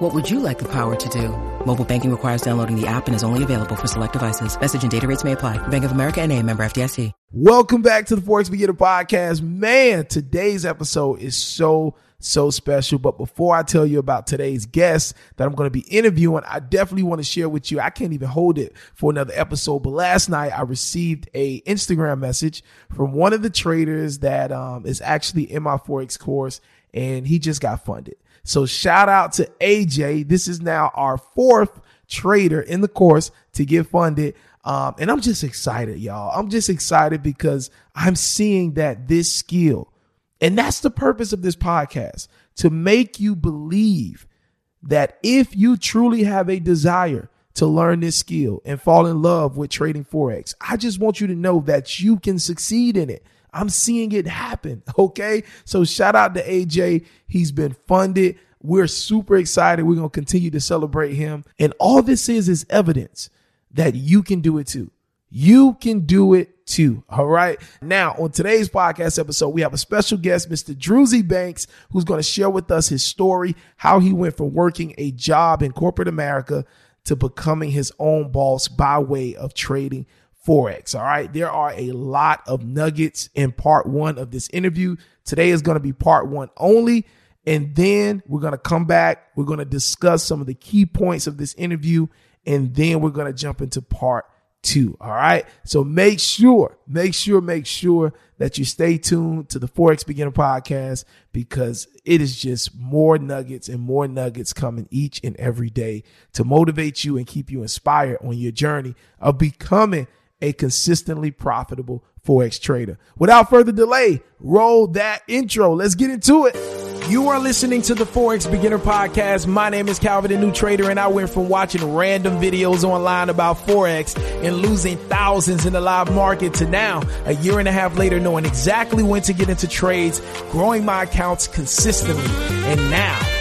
What would you like the power to do? Mobile banking requires downloading the app and is only available for select devices. Message and data rates may apply. Bank of America and a member FDIC. Welcome back to the Forex Beginner Podcast. Man, today's episode is so so special. But before I tell you about today's guest that I'm going to be interviewing, I definitely want to share with you. I can't even hold it for another episode. But last night I received a Instagram message from one of the traders that um, is actually in my Forex course and he just got funded. So shout out to AJ. This is now our fourth trader in the course to get funded. Um, and I'm just excited, y'all. I'm just excited because I'm seeing that this skill, and that's the purpose of this podcast to make you believe that if you truly have a desire to learn this skill and fall in love with trading Forex, I just want you to know that you can succeed in it. I'm seeing it happen. Okay. So shout out to AJ. He's been funded. We're super excited. We're going to continue to celebrate him. And all this is is evidence that you can do it too. You can do it too. All right. Now, on today's podcast episode, we have a special guest, Mr. Druzy Banks, who's going to share with us his story, how he went from working a job in corporate America to becoming his own boss by way of trading Forex. All right. There are a lot of nuggets in part one of this interview. Today is going to be part one only. And then we're going to come back. We're going to discuss some of the key points of this interview. And then we're going to jump into part two. All right. So make sure, make sure, make sure that you stay tuned to the Forex Beginner podcast because it is just more nuggets and more nuggets coming each and every day to motivate you and keep you inspired on your journey of becoming a consistently profitable Forex trader. Without further delay, roll that intro. Let's get into it. You are listening to the Forex Beginner Podcast. My name is Calvin, a new trader, and I went from watching random videos online about Forex and losing thousands in the live market to now, a year and a half later, knowing exactly when to get into trades, growing my accounts consistently. And now,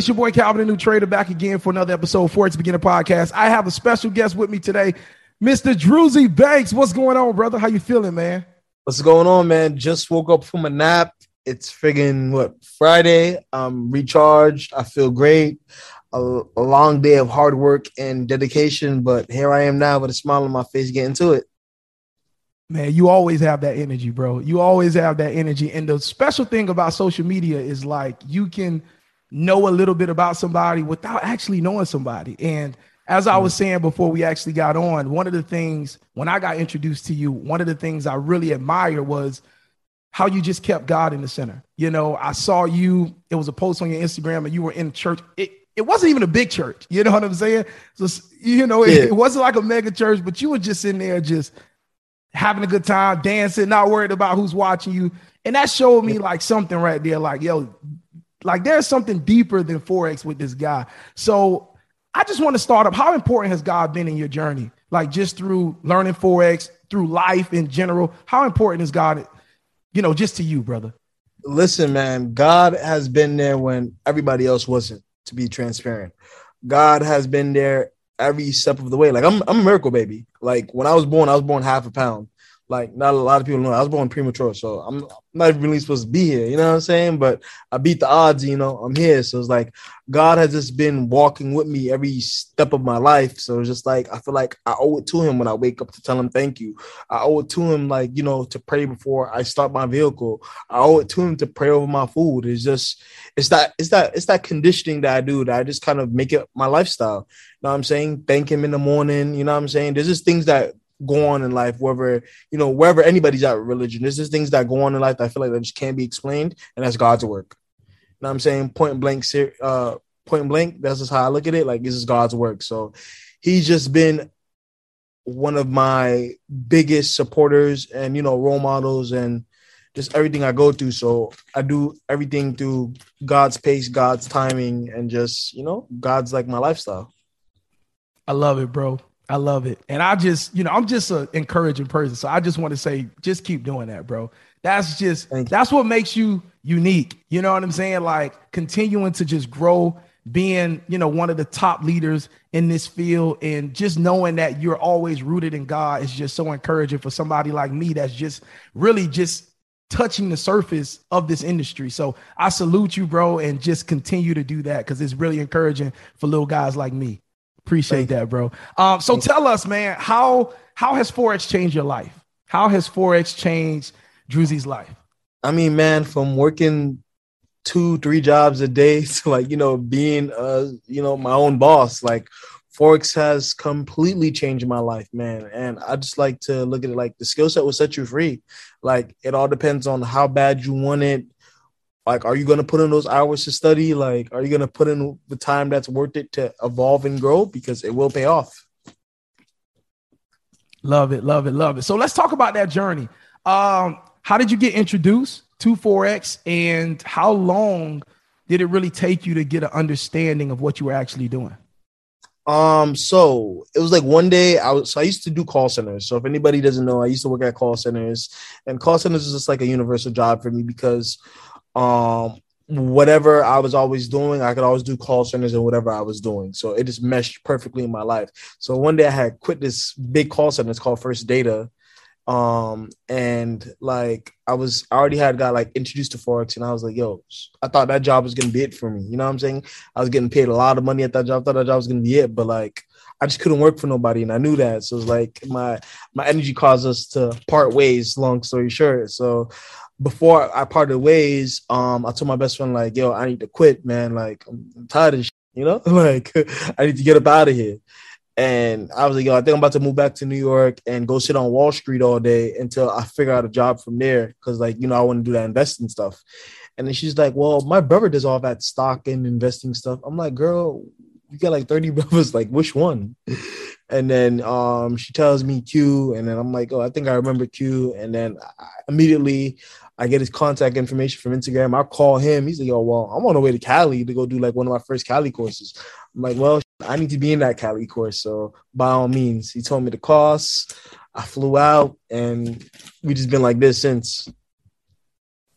It's your boy Calvin, the new trader, back again for another episode of Forex Beginner Podcast. I have a special guest with me today, Mr. Druzy Banks. What's going on, brother? How you feeling, man? What's going on, man? Just woke up from a nap. It's friggin' what Friday. I'm recharged. I feel great. A, a long day of hard work and dedication, but here I am now with a smile on my face, getting to it. Man, you always have that energy, bro. You always have that energy. And the special thing about social media is like you can know a little bit about somebody without actually knowing somebody. And as I was mm. saying before we actually got on, one of the things when I got introduced to you, one of the things I really admire was how you just kept God in the center. You know, I saw you, it was a post on your Instagram and you were in church. It, it wasn't even a big church. You know what I'm saying? So, you know, it, yeah. it wasn't like a mega church, but you were just in there just having a good time, dancing, not worried about who's watching you. And that showed me like something right there, like, yo, like there's something deeper than Forex with this guy. So I just want to start up. How important has God been in your journey? Like just through learning Forex, through life in general. How important is God, you know, just to you, brother? Listen, man, God has been there when everybody else wasn't, to be transparent. God has been there every step of the way. Like I'm I'm a miracle baby. Like when I was born, I was born half a pound. Like not a lot of people know I was born premature, so I'm not even really supposed to be here. You know what I'm saying? But I beat the odds. You know, I'm here. So it's like God has just been walking with me every step of my life. So it's just like I feel like I owe it to Him when I wake up to tell Him thank you. I owe it to Him, like you know, to pray before I start my vehicle. I owe it to Him to pray over my food. It's just it's that it's that it's that conditioning that I do that I just kind of make it my lifestyle. You know what I'm saying? Thank Him in the morning. You know what I'm saying? There's just things that go on in life, whether you know, wherever anybody's at religion. There's just things that go on in life that I feel like that just can't be explained, and that's God's work. You know what I'm saying? Point blank, uh, point blank. That's just how I look at it. Like this is God's work. So he's just been one of my biggest supporters and you know role models and just everything I go through. So I do everything through God's pace, God's timing, and just you know God's like my lifestyle. I love it, bro. I love it. And I just, you know, I'm just an encouraging person. So I just want to say, just keep doing that, bro. That's just, that's what makes you unique. You know what I'm saying? Like continuing to just grow, being, you know, one of the top leaders in this field and just knowing that you're always rooted in God is just so encouraging for somebody like me that's just really just touching the surface of this industry. So I salute you, bro, and just continue to do that because it's really encouraging for little guys like me. Appreciate that, bro. Um, so tell us, man, how how has Forex changed your life? How has Forex changed Druzy's life? I mean, man, from working two, three jobs a day to like, you know, being uh, you know, my own boss, like Forex has completely changed my life, man. And I just like to look at it like the skill set will set you free. Like it all depends on how bad you want it, like are you going to put in those hours to study? Like are you going to put in the time that's worth it to evolve and grow? Because it will pay off. Love it love it love it. So let's talk about that journey. Um how did you get introduced to forex and how long did it really take you to get an understanding of what you were actually doing? Um, so it was like one day I was so I used to do call centers. So if anybody doesn't know, I used to work at call centers, and call centers is just like a universal job for me because um whatever I was always doing, I could always do call centers and whatever I was doing. So it just meshed perfectly in my life. So one day I had quit this big call center. It's called First Data. Um, and like I was I already had got like introduced to Forex and I was like, yo, I thought that job was gonna be it for me. You know what I'm saying? I was getting paid a lot of money at that job. I thought that job was gonna be it, but like I just couldn't work for nobody, and I knew that. So it's like my my energy caused us to part ways. Long story short, so before I parted ways, um, I told my best friend like, "Yo, I need to quit, man. Like, I'm tired of shit, you know. like, I need to get up out of here." And I was like, "Yo, I think I'm about to move back to New York and go sit on Wall Street all day until I figure out a job from there, because like, you know, I want to do that investing stuff." And then she's like, "Well, my brother does all that stock and investing stuff." I'm like, "Girl, you got like 30 brothers. Like, which one?" And then um, she tells me Q, and then I'm like, oh, I think I remember Q. And then I, immediately I get his contact information from Instagram. I call him. He's like, yo, well, I'm on the way to Cali to go do like one of my first Cali courses." I'm like, "Well, I need to be in that Cali course." So by all means, he told me the cost. I flew out, and we just been like this since.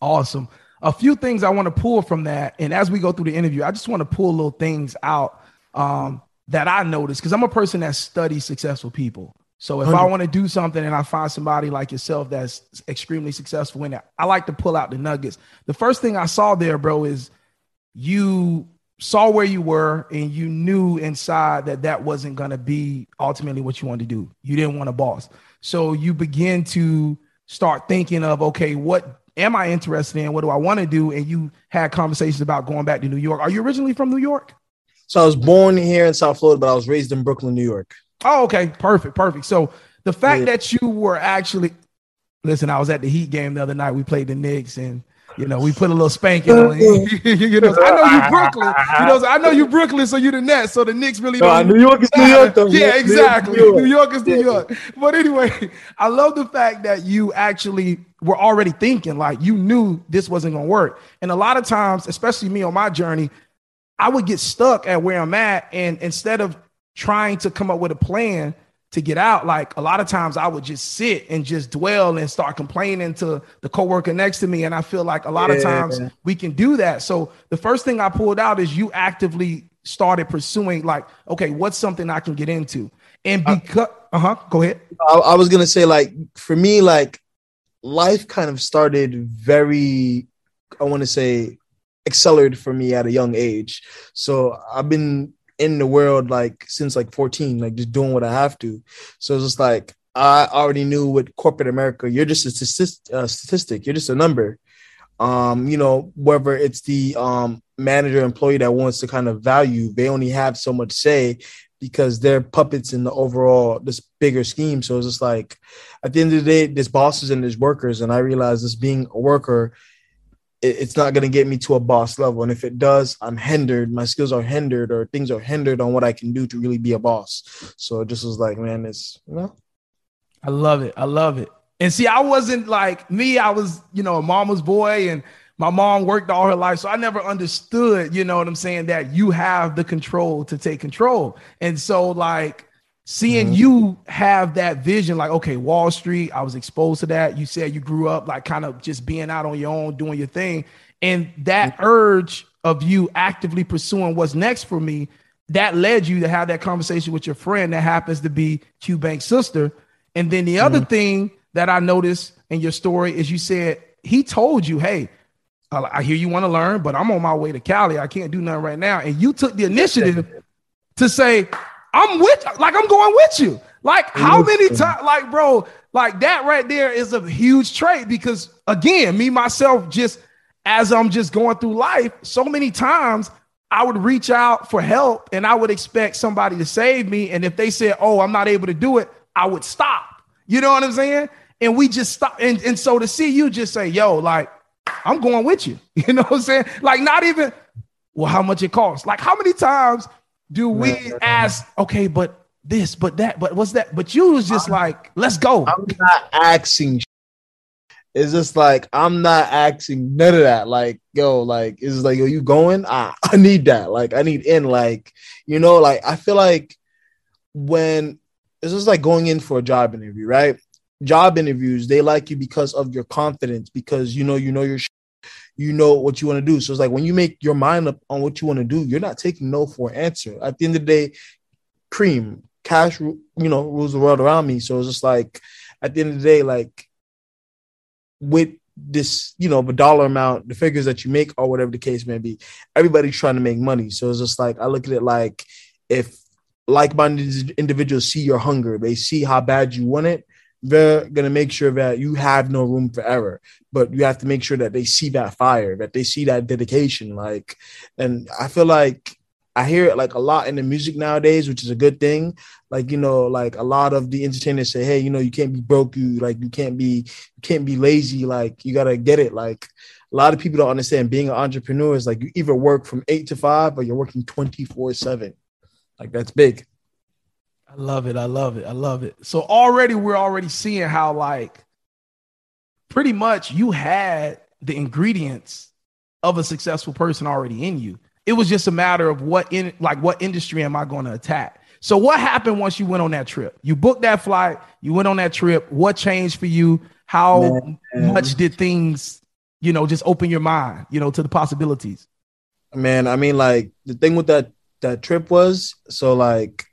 Awesome. A few things I want to pull from that, and as we go through the interview, I just want to pull little things out um, that I noticed because I'm a person that studies successful people. So if 100. I want to do something and I find somebody like yourself that's extremely successful in it, I like to pull out the nuggets. The first thing I saw there, bro, is you saw where you were and you knew inside that that wasn't going to be ultimately what you wanted to do. You didn't want a boss. So you begin to start thinking of, okay, what am I interested in? What do I want to do? And you had conversations about going back to New York. Are you originally from New York? So I was born here in South Florida, but I was raised in Brooklyn, New York. Oh, okay, perfect, perfect. So the fact yeah. that you were actually listen, I was at the Heat game the other night. We played the Knicks, and you know we put a little spanking on mm-hmm. you. you know, I know you Brooklyn. You know, I know you Brooklyn, so you the Nets. So the Knicks really don't. New York is New York, though. Yeah, exactly. New York. New York is New York. But anyway, I love the fact that you actually were already thinking like you knew this wasn't going to work. And a lot of times, especially me on my journey, I would get stuck at where I'm at, and instead of trying to come up with a plan to get out, like a lot of times I would just sit and just dwell and start complaining to the coworker next to me. And I feel like a lot yeah. of times we can do that. So the first thing I pulled out is you actively started pursuing, like, okay, what's something I can get into? And because Uh huh. Go ahead. I, I was gonna say like for me like life kind of started very I want to say accelerated for me at a young age. So I've been in the world like since like 14, like just doing what I have to. So it's just like I already knew with corporate America, you're just a statistic, uh, statistic. You're just a number. Um, you know, whether it's the um manager employee that wants to kind of value, they only have so much say because they're puppets in the overall this bigger scheme. So it's just like at the end of the day, there's bosses and there's workers, and I realize this being a worker, it's not going to get me to a boss level. And if it does, I'm hindered. My skills are hindered, or things are hindered on what I can do to really be a boss. So it just was like, man, it's you know. I love it. I love it. And see, I wasn't like me. I was, you know, a mama's boy, and my mom worked all her life. So I never understood, you know what I'm saying, that you have the control to take control. And so, like, seeing mm-hmm. you have that vision, like, okay, Wall Street, I was exposed to that. You said you grew up, like, kind of just being out on your own, doing your thing. And that mm-hmm. urge of you actively pursuing what's next for me, that led you to have that conversation with your friend that happens to be Q Bank's sister. And then the mm-hmm. other thing that I noticed in your story is you said he told you, hey, I hear you want to learn, but I'm on my way to Cali. I can't do nothing right now. And you took the initiative to say, I'm with, like, I'm going with you. Like, how many times, like, bro, like that right there is a huge trait because, again, me, myself, just as I'm just going through life, so many times I would reach out for help and I would expect somebody to save me. And if they said, Oh, I'm not able to do it, I would stop. You know what I'm saying? And we just stop. And, and so to see you just say, Yo, like, I'm going with you. You know what I'm saying? Like, not even, well, how much it costs? Like, how many times do we ask, okay, but this, but that, but what's that? But you was just I'm, like, let's go. I'm not asking. It's just like I'm not asking none of that. Like, yo, like, it's like, yo, you going? I, I need that. Like, I need in. Like, you know, like I feel like when it's just like going in for a job interview, right? job interviews, they like you because of your confidence, because you know you know your sh- you know what you want to do. So it's like when you make your mind up on what you want to do, you're not taking no for an answer. At the end of the day, cream, cash, you know, rules the world around me. So it's just like at the end of the day, like with this, you know, the dollar amount, the figures that you make, or whatever the case may be, everybody's trying to make money. So it's just like I look at it like if like-minded individuals see your hunger, they see how bad you want it, they're going to make sure that you have no room for error but you have to make sure that they see that fire that they see that dedication like and i feel like i hear it like a lot in the music nowadays which is a good thing. Like you know like a lot of the entertainers say hey you know you can't be broke you like you can't be you can't be lazy like you got to get it. Like a lot of people don't understand being an entrepreneur is like you either work from 8 to 5 or you're working 24 7 like that's big I love it. I love it. I love it. So already we're already seeing how like pretty much you had the ingredients of a successful person already in you. It was just a matter of what in like what industry am I going to attack? So what happened once you went on that trip? You booked that flight, you went on that trip. What changed for you? How Man. much did things, you know, just open your mind, you know, to the possibilities? Man, I mean like the thing with that that trip was so like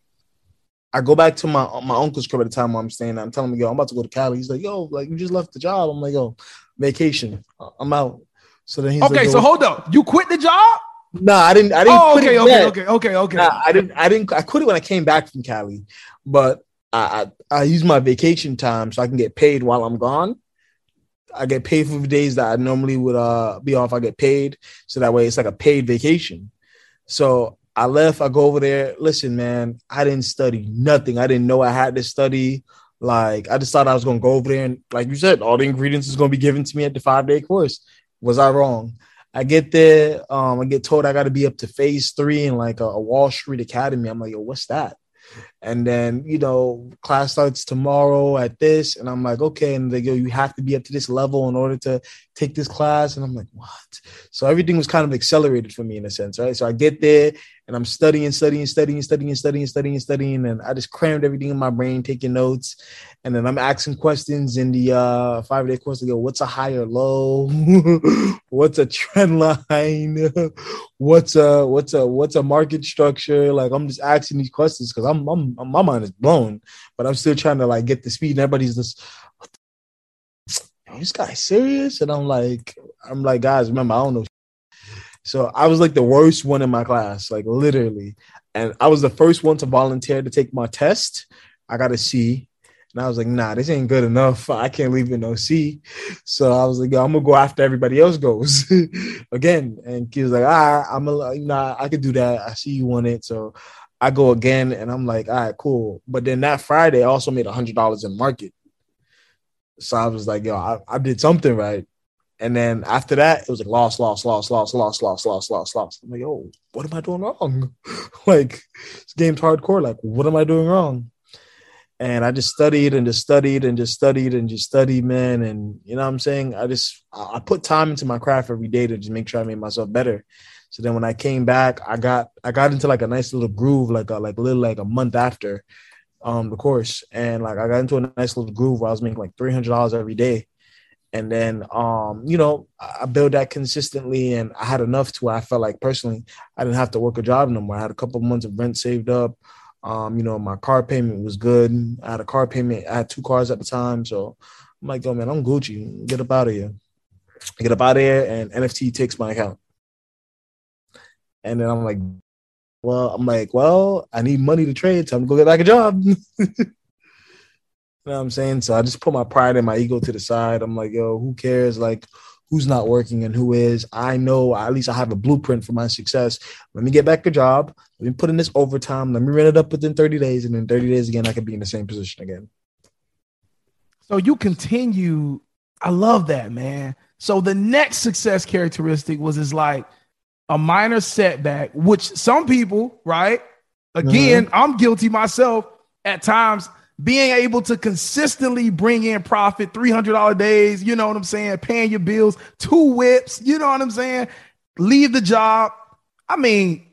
I go back to my my uncle's crib at the time where I'm staying. I'm telling him, yo, I'm about to go to Cali. He's like, yo, like you just left the job. I'm like, yo, vacation. I'm out. So then he's okay. Like, so hold up, you quit the job? No, nah, I didn't. I didn't. Oh, okay, okay, okay, okay, okay. Nah, I didn't. I didn't. I quit it when I came back from Cali, but I, I I use my vacation time so I can get paid while I'm gone. I get paid for the days that I normally would uh be off. I get paid, so that way it's like a paid vacation. So I left, I go over there. Listen, man, I didn't study nothing. I didn't know I had to study. Like, I just thought I was gonna go over there and, like you said, all the ingredients is gonna be given to me at the five day course. Was I wrong? I get there, um, I get told I got to be up to phase three in like a, a Wall Street Academy. I'm like, yo, what's that? And then, you know, class starts tomorrow at this. And I'm like, okay. And they go, you have to be up to this level in order to take this class. And I'm like, what? So everything was kind of accelerated for me in a sense, right? So I get there and I'm studying, studying, studying, studying, studying, studying, and studying. And I just crammed everything in my brain, taking notes. And then I'm asking questions in the uh, five day course to go, what's a higher low? what's a trend line? what's a what's a what's a market structure? Like I'm just asking these questions because I'm I'm I'm, my mind is blown, but I'm still trying to like get the speed. And everybody's just, this guy serious? And I'm like, I'm like, guys, remember, I don't know. So I was like the worst one in my class, like literally. And I was the first one to volunteer to take my test. I got a C. And I was like, nah, this ain't good enough. I can't leave with no C. So I was like, I'm gonna go after everybody else goes again. And he was like, right, I'm a you know, I could do that. I see you want it. So I go again and I'm like, all right, cool. But then that Friday I also made a hundred dollars in market. So I was like, yo, I, I did something right. And then after that, it was like loss, loss, loss, loss, loss, loss, loss, loss, loss. I'm like, yo, what am I doing wrong? like, this game's hardcore. Like, what am I doing wrong? And I just studied and just studied and just studied and just studied, man. And you know what I'm saying? I just I put time into my craft every day to just make sure I made myself better. So then when I came back, I got I got into like a nice little groove, like a like little like a month after um the course and like I got into a nice little groove where I was making like three hundred dollars every day. And then um, you know, I built that consistently and I had enough to where I felt like personally I didn't have to work a job no more. I had a couple months of rent saved up. Um, you know, my car payment was good. I had a car payment, I had two cars at the time. So I'm like, yo, man, I'm Gucci. Get up out of here. get up out of here and NFP takes my account. And then I'm like, well, I'm like, well, I need money to trade, so I'm gonna go get back a job. you know what I'm saying? So I just put my pride and my ego to the side. I'm like, yo, who cares? Like, who's not working and who is? I know at least I have a blueprint for my success. Let me get back a job. Let me put in this overtime. Let me rent it up within 30 days, and in 30 days again, I could be in the same position again. So you continue. I love that, man. So the next success characteristic was is like a minor setback, which some people, right? Again, mm-hmm. I'm guilty myself at times being able to consistently bring in profit, $300 days, you know what I'm saying? Paying your bills, two whips, you know what I'm saying? Leave the job. I mean,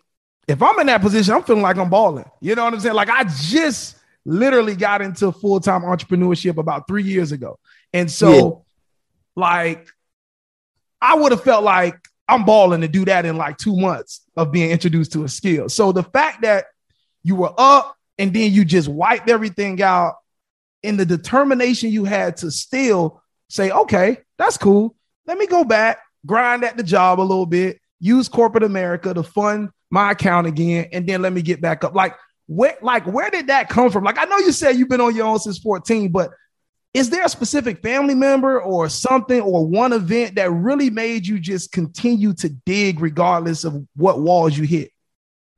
if I'm in that position, I'm feeling like I'm balling. You know what I'm saying? Like I just literally got into full time entrepreneurship about three years ago. And so, yeah. like, I would have felt like I'm balling to do that in like two months of being introduced to a skill. So the fact that you were up and then you just wiped everything out in the determination you had to still say, okay, that's cool. Let me go back, grind at the job a little bit, use corporate America to fund my account again, and then let me get back up. Like, where, like, where did that come from? Like, I know you said you've been on your own since 14, but is there a specific family member or something or one event that really made you just continue to dig regardless of what walls you hit?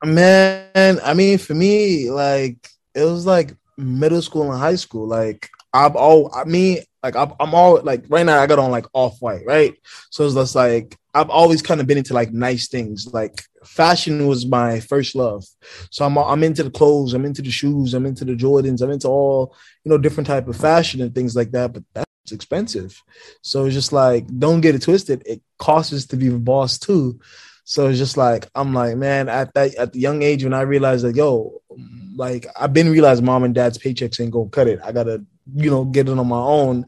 Man, I mean, for me, like it was like middle school and high school. Like I've all, I mean, like I'm, I'm all like right now. I got on like off white, right? So it's just like I've always kind of been into like nice things. Like fashion was my first love. So I'm I'm into the clothes, I'm into the shoes, I'm into the Jordans, I'm into all you know different type of fashion and things like that. But that's expensive. So it's just like don't get it twisted. It costs us to be the boss too. So it's just like I'm like, man, at that at the young age when I realized that, yo, like I've been realizing mom and dad's paychecks ain't gonna cut it. I gotta, you know, get it on my own.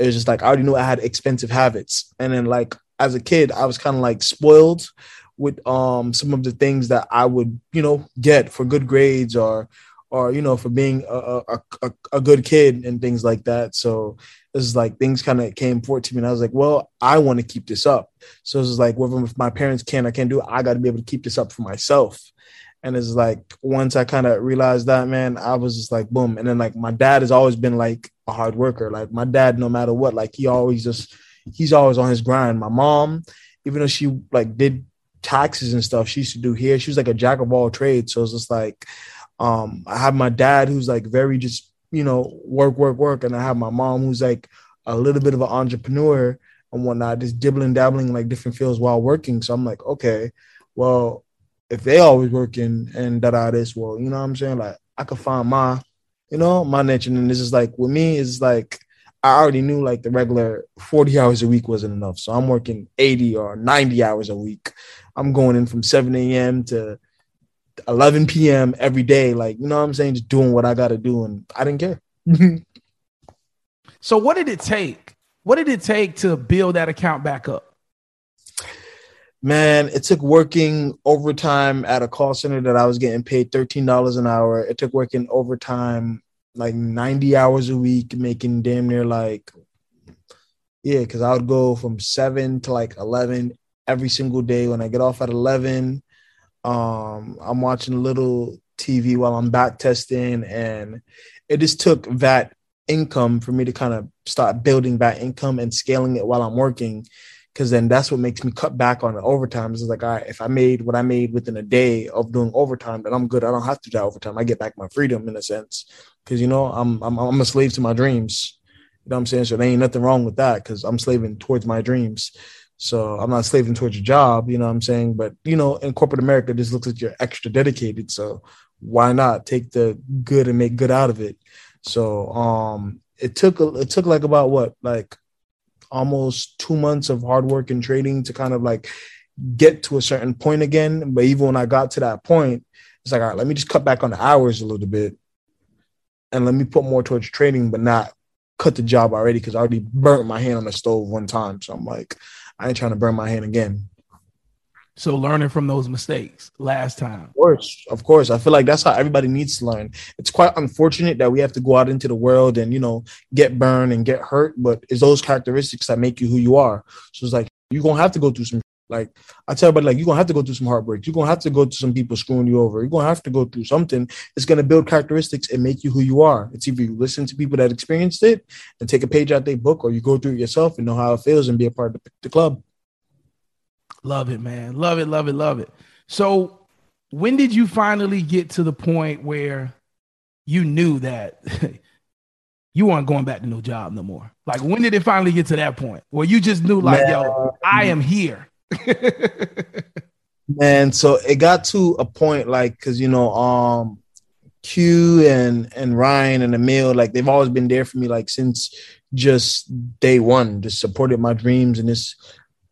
It's just like I already knew I had expensive habits. And then like as a kid, I was kind of like spoiled with um some of the things that I would, you know, get for good grades or or you know for being a a, a, a good kid and things like that. So this is like things kind of came forward to me, and I was like, well, I want to keep this up. So it's like, whether if my parents can, I can't do it. I got to be able to keep this up for myself. And it's like once I kind of realized that, man, I was just like, boom. And then like my dad has always been like a hard worker. Like my dad, no matter what, like he always just he's always on his grind. My mom, even though she like did taxes and stuff, she used to do here. She was like a jack of all trades. So it's just like um I have my dad who's like very just, you know, work, work, work. And I have my mom who's like a little bit of an entrepreneur and whatnot, just dibbling, dabbling in like different fields while working. So I'm like, okay, well, if they always working and that out this, well, you know what I'm saying? Like I could find my, you know, my niche. And this is like with me, it's like I already knew like the regular 40 hours a week wasn't enough. So I'm working 80 or 90 hours a week. I'm going in from 7 a.m. to 11 p.m. every day. Like, you know what I'm saying? Just doing what I got to do. And I didn't care. so, what did it take? What did it take to build that account back up? Man, it took working overtime at a call center that I was getting paid $13 an hour. It took working overtime like 90 hours a week, making damn near like, yeah, because I would go from seven to like 11 every single day. When I get off at 11, um, I'm watching a little TV while I'm back testing. And it just took that income for me to kind of start building that income and scaling it while I'm working because then that's what makes me cut back on the overtime. It's like, all right, if I made what I made within a day of doing overtime, then I'm good. I don't have to do overtime. I get back my freedom in a sense because you know I'm, I'm I'm a slave to my dreams. You know what I'm saying? So there ain't nothing wrong with that because I'm slaving towards my dreams. So I'm not slaving towards your job. You know what I'm saying? But you know, in corporate America, this looks like you're extra dedicated. So why not take the good and make good out of it? So um, it took it took like about what like almost two months of hard work and trading to kind of like get to a certain point again. But even when I got to that point, it's like, all right, let me just cut back on the hours a little bit and let me put more towards trading, but not cut the job already because I already burnt my hand on the stove one time. So I'm like, I ain't trying to burn my hand again. So learning from those mistakes last time. Of course, of course. I feel like that's how everybody needs to learn. It's quite unfortunate that we have to go out into the world and you know get burned and get hurt, but it's those characteristics that make you who you are. So it's like you're gonna have to go through some like I tell everybody, like you're gonna have to go through some heartbreaks. You're gonna have to go through some people screwing you over. You're gonna have to go through something. It's gonna build characteristics and make you who you are. It's either you listen to people that experienced it and take a page out their book, or you go through it yourself and know how it feels and be a part of the, the club. Love it, man. Love it, love it, love it. So, when did you finally get to the point where you knew that you weren't going back to no job no more? Like, when did it finally get to that point where you just knew, like, man. yo, I am here? man, so it got to a point, like, because you know, um, Q and and Ryan and Emil, like, they've always been there for me, like, since just day one, just supported my dreams and this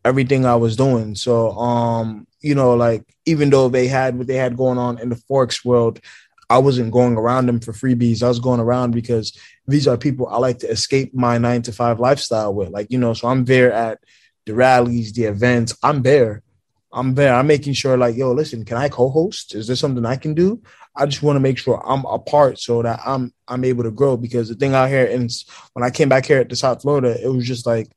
everything I was doing. So, um, you know, like even though they had what they had going on in the forex world, I wasn't going around them for freebies. I was going around because these are people I like to escape my nine to five lifestyle with. Like, you know, so I'm there at the rallies, the events. I'm there. I'm there. I'm making sure, like, yo, listen, can I co-host? Is there something I can do? I just want to make sure I'm a part so that I'm I'm able to grow. Because the thing out here, and when I came back here to South Florida, it was just like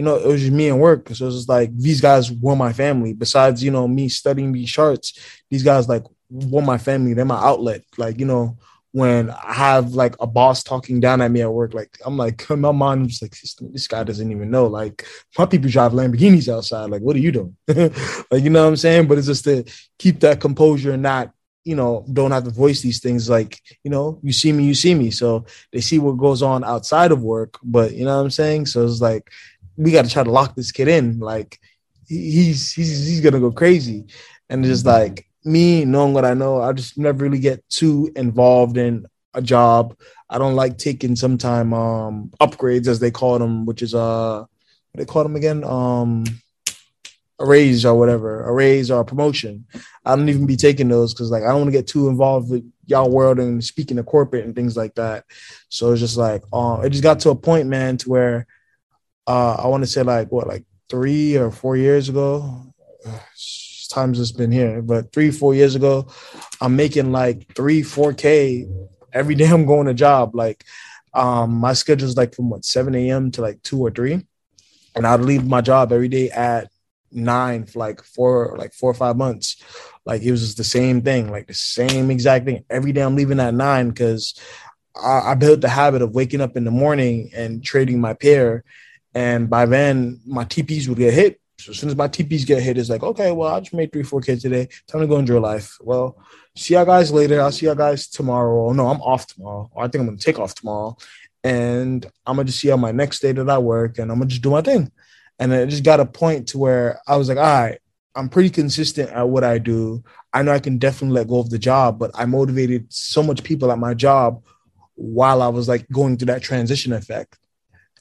you know, it was just me and work. So it was like these guys were my family. Besides, you know, me studying these charts, these guys like were my family. They're my outlet. Like, you know, when I have like a boss talking down at me at work, like I'm like, my mind's like, this, guy doesn't even know. Like, my people drive Lamborghinis outside. Like, what are you doing? like, you know what I'm saying? But it's just to keep that composure and not, you know, don't have to voice these things. Like, you know, you see me, you see me. So they see what goes on outside of work. But you know what I'm saying? So it's like we got to try to lock this kid in. Like he's he's he's gonna go crazy, and just mm-hmm. like me knowing what I know, I just never really get too involved in a job. I don't like taking sometime um upgrades as they call them, which is uh they call them again um a raise or whatever, a raise or a promotion. I don't even be taking those because like I don't want to get too involved with y'all world and speaking to corporate and things like that. So it's just like um it just got to a point, man, to where uh, I want to say like what, like three or four years ago. Times it's been here, but three, four years ago, I'm making like three, four K every day I'm going to job. Like, um, my schedule is like from what 7 a.m. to like two or three, and I'd leave my job every day at nine for like four, like four or five months. Like it was just the same thing, like the same exact thing. Every day I'm leaving at nine because I, I built the habit of waking up in the morning and trading my pair and by then, my TPs would get hit. So as soon as my TPs get hit, it's like, okay, well, I just made three, four kids today. Time to go enjoy life. Well, see y'all guys later. I'll see y'all guys tomorrow. Oh, no, I'm off tomorrow. I think I'm gonna take off tomorrow. And I'm gonna just see on my next day that I work and I'm gonna just do my thing. And it just got a point to where I was like, all right, I'm pretty consistent at what I do. I know I can definitely let go of the job, but I motivated so much people at my job while I was like going through that transition effect.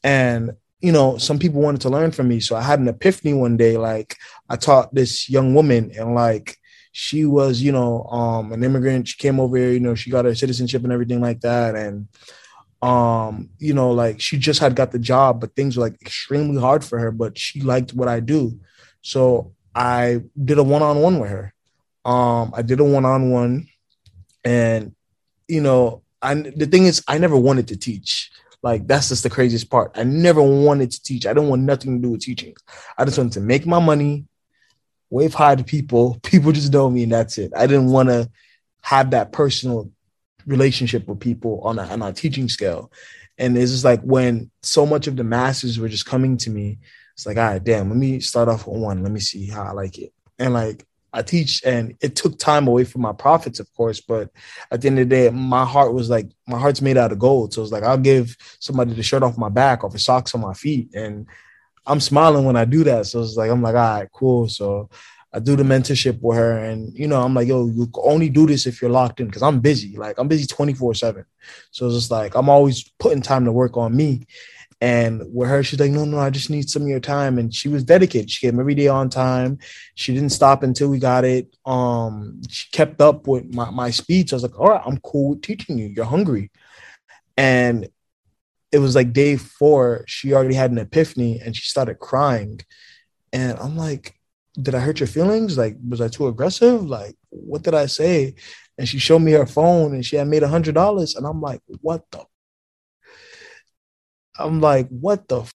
And you know, some people wanted to learn from me. So I had an epiphany one day. Like I taught this young woman and like she was, you know, um, an immigrant. She came over here, you know, she got her citizenship and everything like that. And um, you know, like she just had got the job, but things were like extremely hard for her, but she liked what I do. So I did a one on one with her. Um, I did a one on one, and you know, I the thing is, I never wanted to teach. Like that's just the craziest part. I never wanted to teach. I don't want nothing to do with teaching. I just wanted to make my money, wave hi to people. People just know me, and that's it. I didn't want to have that personal relationship with people on a, on a teaching scale. And it's just like when so much of the masses were just coming to me, it's like, all right, damn, let me start off with one. Let me see how I like it. And like I teach, and it took time away from my profits, of course. But at the end of the day, my heart was like, my heart's made out of gold. So it's like, I'll give somebody the shirt off my back or the socks on my feet. And I'm smiling when I do that. So it's like, I'm like, all right, cool. So I do the mentorship with her, and you know, I'm like, yo, you only do this if you're locked in because I'm busy. Like I'm busy 24 seven. So it's just like I'm always putting time to work on me. And with her, she's like, no, no, I just need some of your time. And she was dedicated. She came every day on time. She didn't stop until we got it. Um, she kept up with my, my speech. I was like, all right, I'm cool with teaching you. You're hungry. And it was like day four, she already had an epiphany and she started crying. And I'm like, did I hurt your feelings? Like, was I too aggressive? Like, what did I say? And she showed me her phone and she had made a hundred dollars. And I'm like, what the I'm like, what the?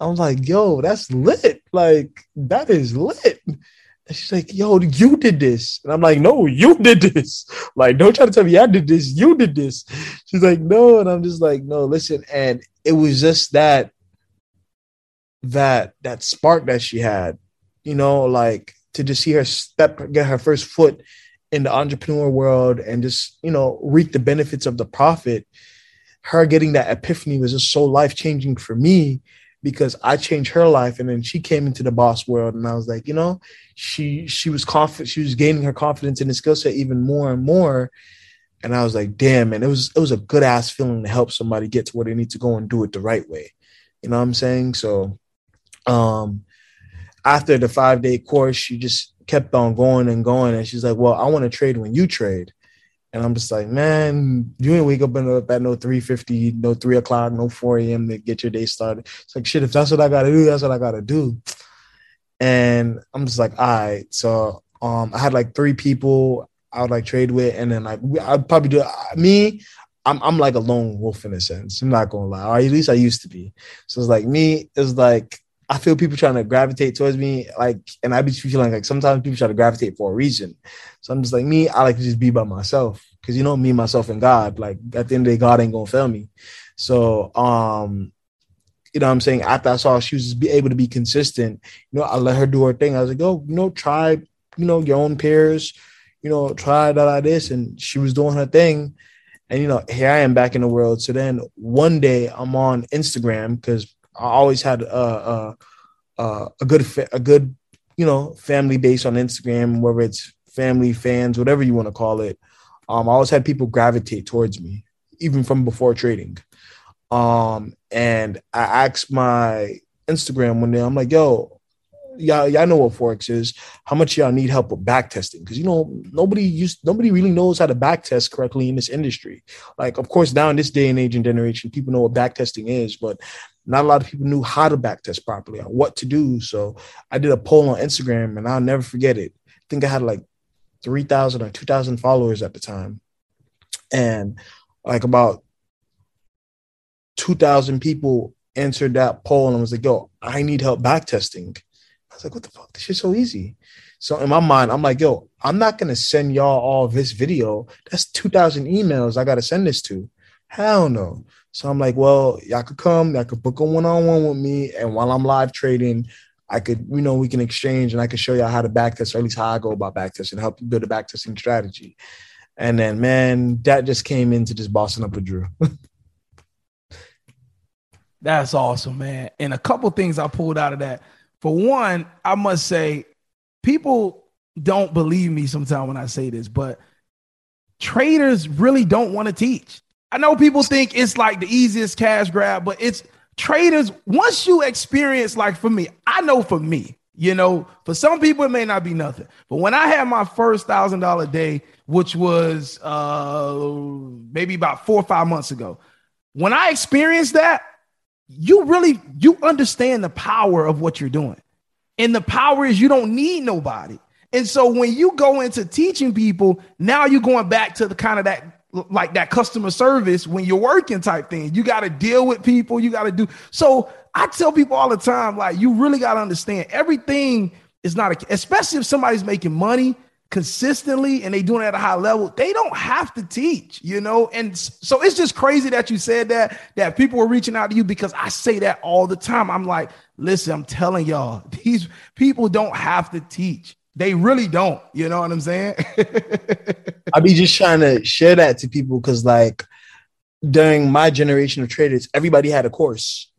I'm like, yo, that's lit. Like, that is lit. And she's like, yo, you did this. And I'm like, no, you did this. Like, don't try to tell me I did this. You did this. She's like, no. And I'm just like, no, listen. And it was just that, that, that spark that she had, you know, like to just see her step, get her first foot in the entrepreneur world and just, you know, reap the benefits of the profit her getting that epiphany was just so life changing for me because I changed her life and then she came into the boss world and I was like, you know, she she was confident, she was gaining her confidence in the skill set even more and more. And I was like, damn, man, it was it was a good ass feeling to help somebody get to where they need to go and do it the right way. You know what I'm saying? So um after the five day course, she just kept on going and going. And she's like, Well, I want to trade when you trade. And I'm just like, man, you ain't wake up at no 350, no 3 o'clock, no 4 a.m. to get your day started. It's like, shit, if that's what I gotta do, that's what I gotta do. And I'm just like, all right. So um, I had like three people I would like trade with, and then like I'd probably do me. I'm I'm like a lone wolf in a sense. I'm not gonna lie, or at least I used to be. So it's like me. It's like I feel people trying to gravitate towards me, like, and I be feeling like sometimes people try to gravitate for a reason. So I'm just like me. I like to just be by myself because you know me, myself, and God. Like at the end of the day, God ain't gonna fail me. So, um, you know, what I'm saying after I saw she was be able to be consistent, you know, I let her do her thing. I was like, oh, you know, try, you know, your own peers, you know, try that like this, and she was doing her thing. And you know, here I am back in the world. So then one day I'm on Instagram because I always had a, a, a good a good you know family base on Instagram, whether it's family fans, whatever you want to call it. Um, I always had people gravitate towards me, even from before trading. Um, and I asked my Instagram one day, I'm like, yo, y'all, y'all know what Forex is. How much y'all need help with back testing? Because you know, nobody used nobody really knows how to back test correctly in this industry. Like, of course, now in this day and age and generation, people know what back testing is, but not a lot of people knew how to back test properly or what to do. So I did a poll on Instagram and I'll never forget it. I think I had like 3,000 or 2,000 followers at the time. And like about 2,000 people answered that poll and was like, yo, I need help back testing. I was like, what the fuck? This shit's so easy. So in my mind, I'm like, yo, I'm not to send y'all all this video. That's 2,000 emails I got to send this to. Hell no. So I'm like, well, y'all could come, y'all could book a one on one with me. And while I'm live trading, I could, you know, we can exchange and I can show y'all how to backtest, or at least how I go about backtesting, help you build a backtesting strategy. And then, man, that just came into just bossing up with Drew. That's awesome, man. And a couple things I pulled out of that. For one, I must say, people don't believe me sometimes when I say this, but traders really don't want to teach. I know people think it's like the easiest cash grab, but it's traders. Once you experience, like for me, I know for me, you know, for some people it may not be nothing. But when I had my first thousand dollar day, which was uh maybe about four or five months ago, when I experienced that, you really you understand the power of what you're doing. And the power is you don't need nobody. And so when you go into teaching people, now you're going back to the kind of that like that customer service when you're working type thing. You got to deal with people, you got to do. So I tell people all the time like you really got to understand everything is not a especially if somebody's making money consistently and they doing it at a high level, they don't have to teach, you know? And so it's just crazy that you said that, that people were reaching out to you because I say that all the time. I'm like, listen, I'm telling y'all, these people don't have to teach. They really don't. You know what I'm saying? I be just trying to share that to people because, like, during my generation of traders, everybody had a course.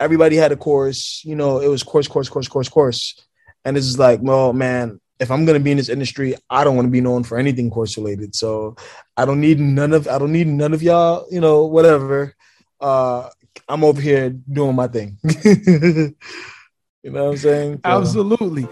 Everybody had a course. You know, it was course, course, course, course, course. And it's like, well, man, if I'm gonna be in this industry, I don't want to be known for anything course related. So I don't need none of I don't need none of y'all, you know, whatever. Uh I'm over here doing my thing. you know what I'm saying? So. Absolutely.